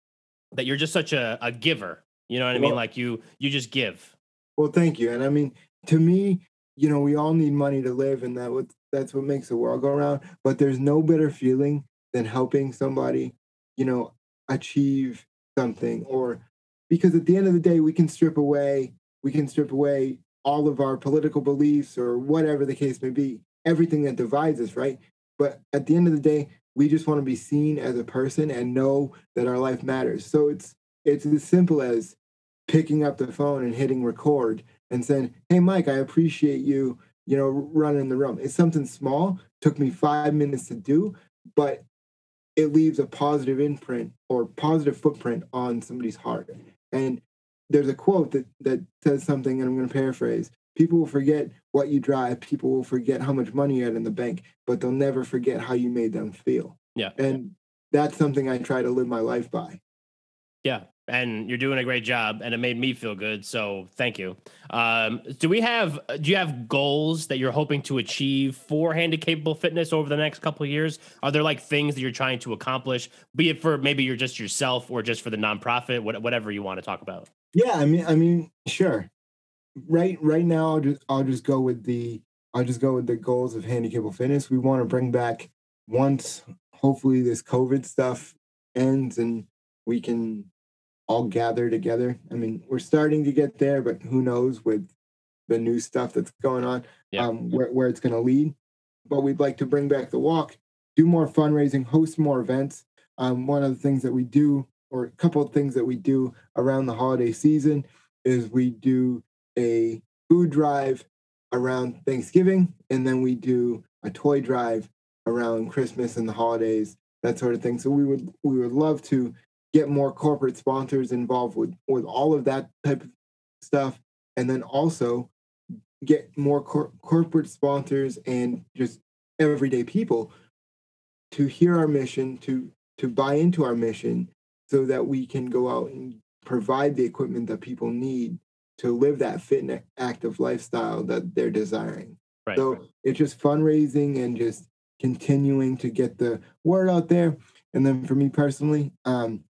that you're just such a, a giver. You know what I mean? Like you, you just give. Well, thank you. And I mean, to me, you know, we all need money to live, and that that's what makes the world go around. But there's no better feeling than helping somebody, you know, achieve something or because at the end of the day we can strip away we can strip away all of our political beliefs or whatever the case may be everything that divides us right but at the end of the day we just want to be seen as a person and know that our life matters so it's it's as simple as picking up the phone and hitting record and saying hey mike i appreciate you you know, running the room. It's something small, took me five minutes to do, but it leaves a positive imprint or positive footprint on somebody's heart. And there's a quote that, that says something, and I'm going to paraphrase people will forget what you drive, people will forget how much money you had in the bank, but they'll never forget how you made them feel. Yeah. And that's something I try to live my life by. Yeah, and you're doing a great job and it made me feel good so thank you. Um, do we have do you have goals that you're hoping to achieve for handicapable fitness over the next couple of years? Are there like things that you're trying to accomplish be it for maybe you're just yourself or just for the nonprofit whatever you want to talk about? Yeah i mean i mean sure. Right right now i'll just i'll just go with the i'll just go with the goals of handicapable fitness. We want to bring back once hopefully this covid stuff ends and we can all gather together. I mean, we're starting to get there, but who knows with the new stuff that's going on, yeah. um, where, where it's going to lead. but we'd like to bring back the walk, do more fundraising, host more events. Um, one of the things that we do, or a couple of things that we do around the holiday season, is we do a food drive around Thanksgiving, and then we do a toy drive around Christmas and the holidays, that sort of thing. So we would we would love to get more corporate sponsors involved with with all of that type of stuff, and then also get more cor- corporate sponsors and just everyday people to hear our mission, to to buy into our mission, so that we can go out and provide the equipment that people need to live that fit and active lifestyle that they're desiring. Right. So it's just fundraising and just continuing to get the word out there. And then for me personally, um,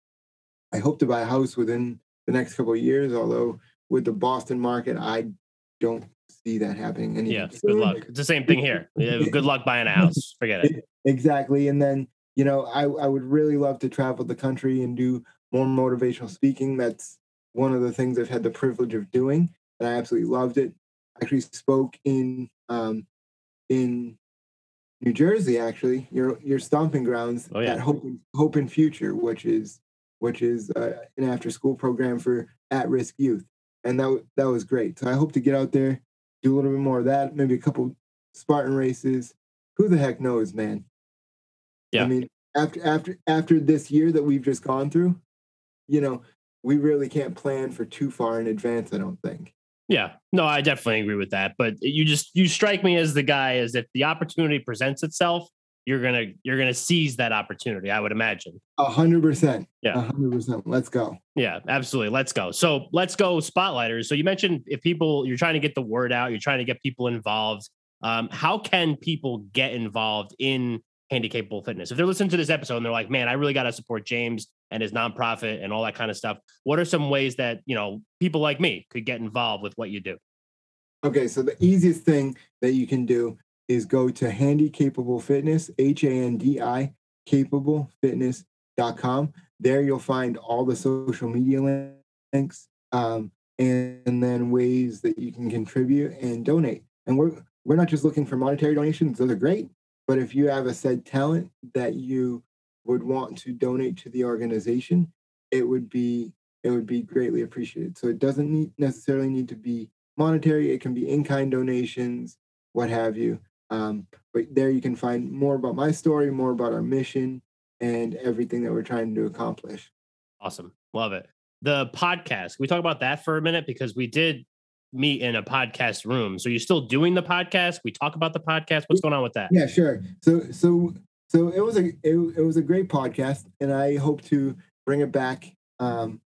I hope to buy a house within the next couple of years. Although with the Boston market, I don't see that happening. Yeah, good luck. It's the same thing here. good luck buying a house. Forget it. Exactly. And then you know, I I would really love to travel the country and do more motivational speaking. That's one of the things I've had the privilege of doing, and I absolutely loved it. I actually spoke in um, in New Jersey, actually, your your stomping grounds oh, yeah. at Hope Hope and Future, which is which is uh, an after school program for at risk youth, and that that was great. So I hope to get out there, do a little bit more of that, maybe a couple Spartan races. Who the heck knows, man? Yeah. I mean, after after after this year that we've just gone through, you know, we really can't plan for too far in advance. I don't think. Yeah, no, I definitely agree with that. But you just you strike me as the guy as if the opportunity presents itself, you're gonna you're gonna seize that opportunity. I would imagine. A hundred percent. Yeah, a hundred percent. Let's go. Yeah, absolutely. Let's go. So let's go spotlighters. So you mentioned if people you're trying to get the word out, you're trying to get people involved. Um, how can people get involved in handicapable fitness? If they're listening to this episode and they're like, man, I really got to support James and his nonprofit and all that kind of stuff. What are some ways that, you know, people like me could get involved with what you do? Okay, so the easiest thing that you can do is go to Handi Capable Fitness, H A N D I capablefitness.com. There you'll find all the social media links um, and, and then ways that you can contribute and donate. And we're we're not just looking for monetary donations; those are great. But if you have a said talent that you would want to donate to the organization, it would be it would be greatly appreciated. So it doesn't need necessarily need to be monetary. It can be in-kind donations, what have you. Um, but there you can find more about my story, more about our mission, and everything that we're trying to accomplish. Awesome, love it. The podcast. Can we talk about that for a minute because we did meet in a podcast room. So you're still doing the podcast? We talk about the podcast. What's going on with that? Yeah, sure. So so so it was a it, it was a great podcast, and I hope to bring it back um,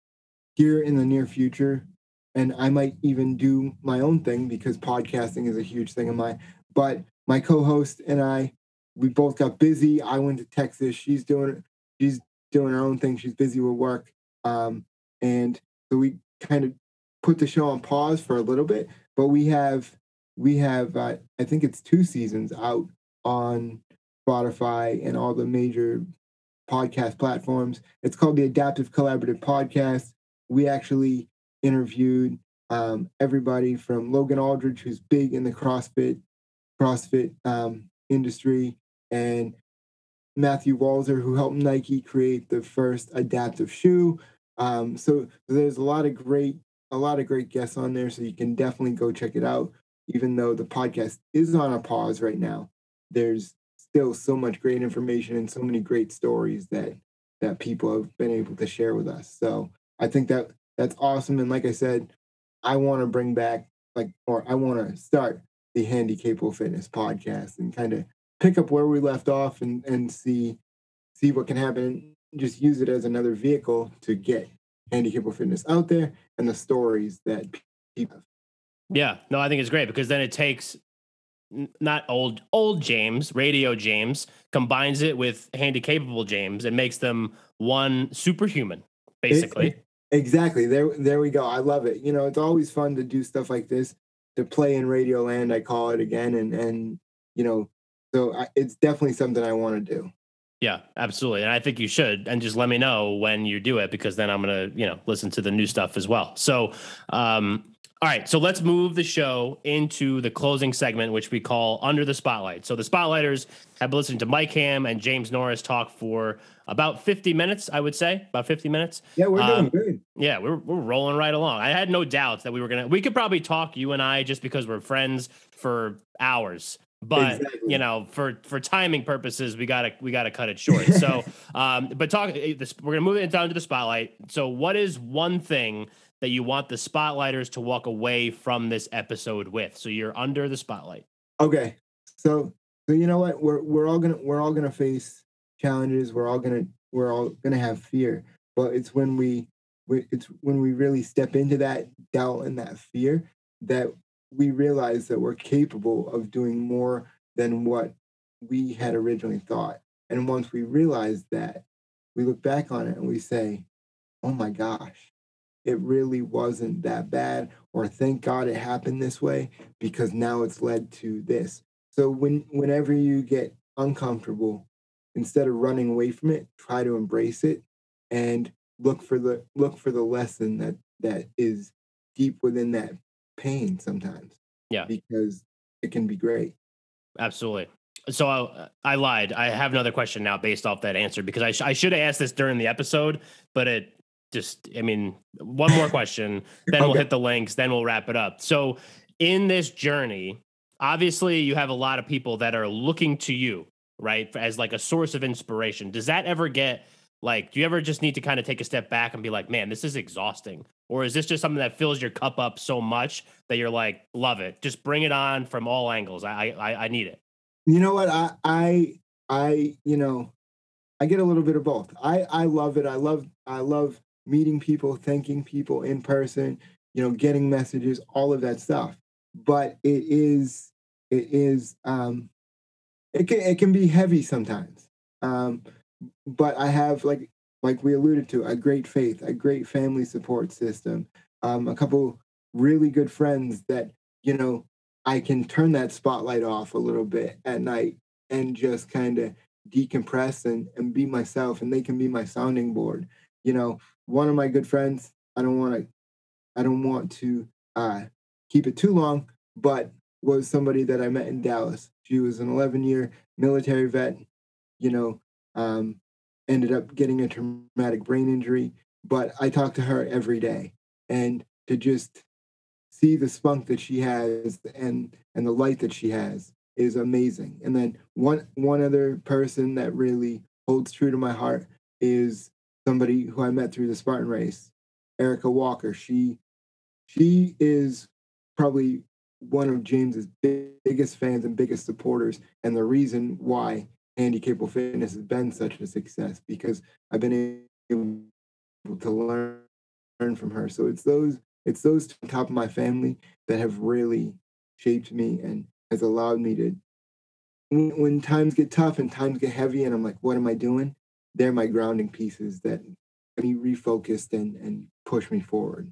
here in the near future. And I might even do my own thing because podcasting is a huge thing of mine. But my co-host and I, we both got busy. I went to Texas. She's doing she's doing her own thing. She's busy with work, um, and so we kind of put the show on pause for a little bit. But we have we have uh, I think it's two seasons out on Spotify, and all the major podcast platforms. It's called the Adaptive Collaborative Podcast. We actually interviewed um, everybody from Logan Aldridge, who's big in the CrossFit CrossFit um, industry, and Matthew Walzer, who helped Nike create the first adaptive shoe. Um, so there's a lot of great a lot of great guests on there, so you can definitely go check it out. Even though the podcast is on a pause right now, there's still so much great information and so many great stories that that people have been able to share with us. So I think that that's awesome. And like I said, I want to bring back like or I want to start the Handi Capable Fitness podcast and kind of pick up where we left off and and see see what can happen. Just use it as another vehicle to get Handi Capable Fitness out there and the stories that people have. Yeah, no, I think it's great because then it takes not old old James, radio James, combines it with Handi Capable James and makes them one superhuman, basically. It, exactly. There there we go. I love it. You know, it's always fun to do stuff like this, to play in radio land, I call it again and and you know, so I, it's definitely something I want to do. Yeah, absolutely. And I think you should. And just let me know when you do it because then I'm to, you know, listen to the new stuff as well. So, um, All right, so let's move the show into the closing segment, which we call Under the Spotlight. So the Spotlighters have been listening to Mike Ham and James Norris talk for about 50 minutes, I would say, about 50 minutes. Yeah, we're doing um, good. Yeah, we're, we're rolling right along. I had no doubts that we were going to, we could probably talk, you and I, just because we're friends for hours but exactly. you know for for timing purposes we gotta we gotta cut it short so um but talk eh, this, we're gonna move it down to the spotlight so what is one thing that you want the spotlighters to walk away from this episode with. So you're under the spotlight. Okay. So so you know what? We're we're all gonna we're all gonna face challenges. We're all gonna we're all gonna have fear. But it's when we, we it's when we really step into that doubt and that fear that we realize that we're capable of doing more than what we had originally thought. And once we realize that, we look back on it and we say, oh my gosh, it really wasn't that bad, or thank God it happened this way because now it's led to this. So when whenever you get uncomfortable, instead of running away from it, try to embrace it and look for the look for the lesson that that is deep within that pain sometimes. Yeah. Because it can be great. Absolutely. So I, I, lied. I have another question now based off that answer because I, sh- I should have asked this during the episode, but it just, I mean, one more question, then okay. we'll hit the links, then we'll wrap it up. So, in this journey, obviously, you have a lot of people that are looking to you, right, as like a source of inspiration. Does that ever get like, do you ever just need to kind of take a step back and be like, man, this is exhausting? Or is this just something that fills your cup up so much that you're like, love it, just bring it on from all angles? I, I, I need it. You know what? I, I, I, you know, I get a little bit of both. I, I love it. I love, I love meeting people, thanking people in person, you know, getting messages, all of that stuff. But it is, it is, um, it can, it can be heavy sometimes. Um, but I have like, like we alluded to, a great faith, a great family support system, um, a couple really good friends that, you know, I can turn that spotlight off a little bit at night and just kind of decompress and, and be myself and they can be my sounding board you know one of my good friends. I don't want to. I don't want to uh, keep it too long, but was somebody that I met in Dallas. She was an 11 year military vet. You know, um, ended up getting a traumatic brain injury, but I talk to her every day, and to just see the spunk that she has and and the light that she has is amazing. And then one one other person that really holds true to my heart is somebody who I met through the Spartan race, Erica Walker. She she is probably one of James's biggest fans and biggest supporters, and the reason why Handicapable Fitness has been such a success because I've been able to learn learn from her. So it's those it's those top of my family that have really shaped me and has allowed me to when, when times get tough and times get heavy and I'm like, what am I doing? They're my grounding pieces that me refocused and and push me forward.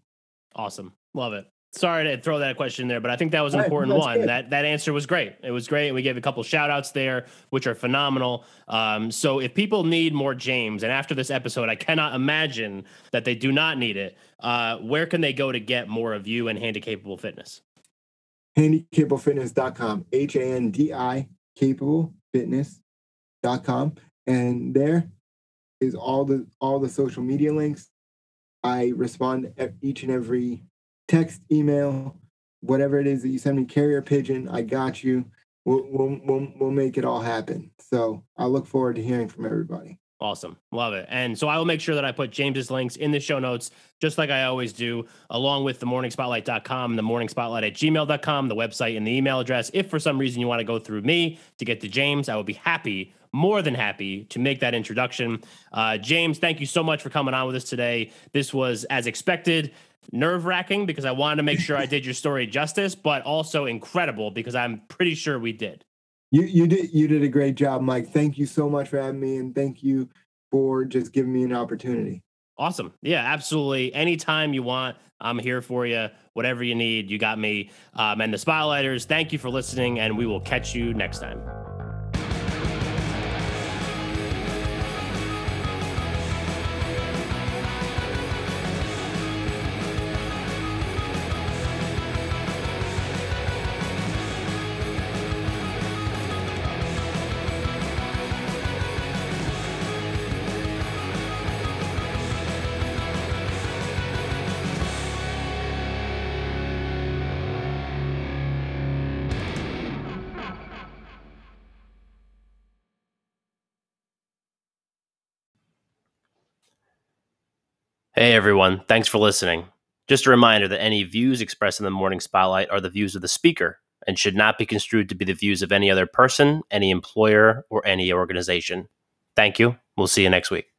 Awesome, love it. Sorry to throw that question there, but I think that was an important one. Good. That that answer was great. It was great. And we gave a couple shout outs there, which are phenomenal. Um, so if people need more James, and after this episode, I cannot imagine that they do not need it. Uh, where can they go to get more of you and Handicapable Fitness? Handicapablefitness.com. H A N D I capable fitness.com. And there is all the all the social media links. I respond each and every text, email, whatever it is that you send me, carrier pigeon. I got you. We'll, we'll, we'll, we'll make it all happen. So I look forward to hearing from everybody. Awesome. Love it. And so I will make sure that I put James's links in the show notes, just like I always do, along with the morningspotlight.com, the morningspotlight at gmail.com, the website and the email address. If for some reason you want to go through me to get to James, I will be happy more than happy to make that introduction. Uh, James, thank you so much for coming on with us today. This was as expected, nerve wracking because I wanted to make sure I did your story justice, but also incredible because I'm pretty sure we did. You you did you did a great job, Mike. Thank you so much for having me, and thank you for just giving me an opportunity. Awesome. Yeah, absolutely. Anytime you want, I'm here for you. Whatever you need, you got me. Um, and the Spotlighters, thank you for listening, and we will catch you next time. Hey, everyone. Thanks for listening. Just a reminder that any views expressed in the morning spotlight are the views of the speaker and should not be construed to be the views of any other person, any employer, or any organization. Thank you. We'll see you next week.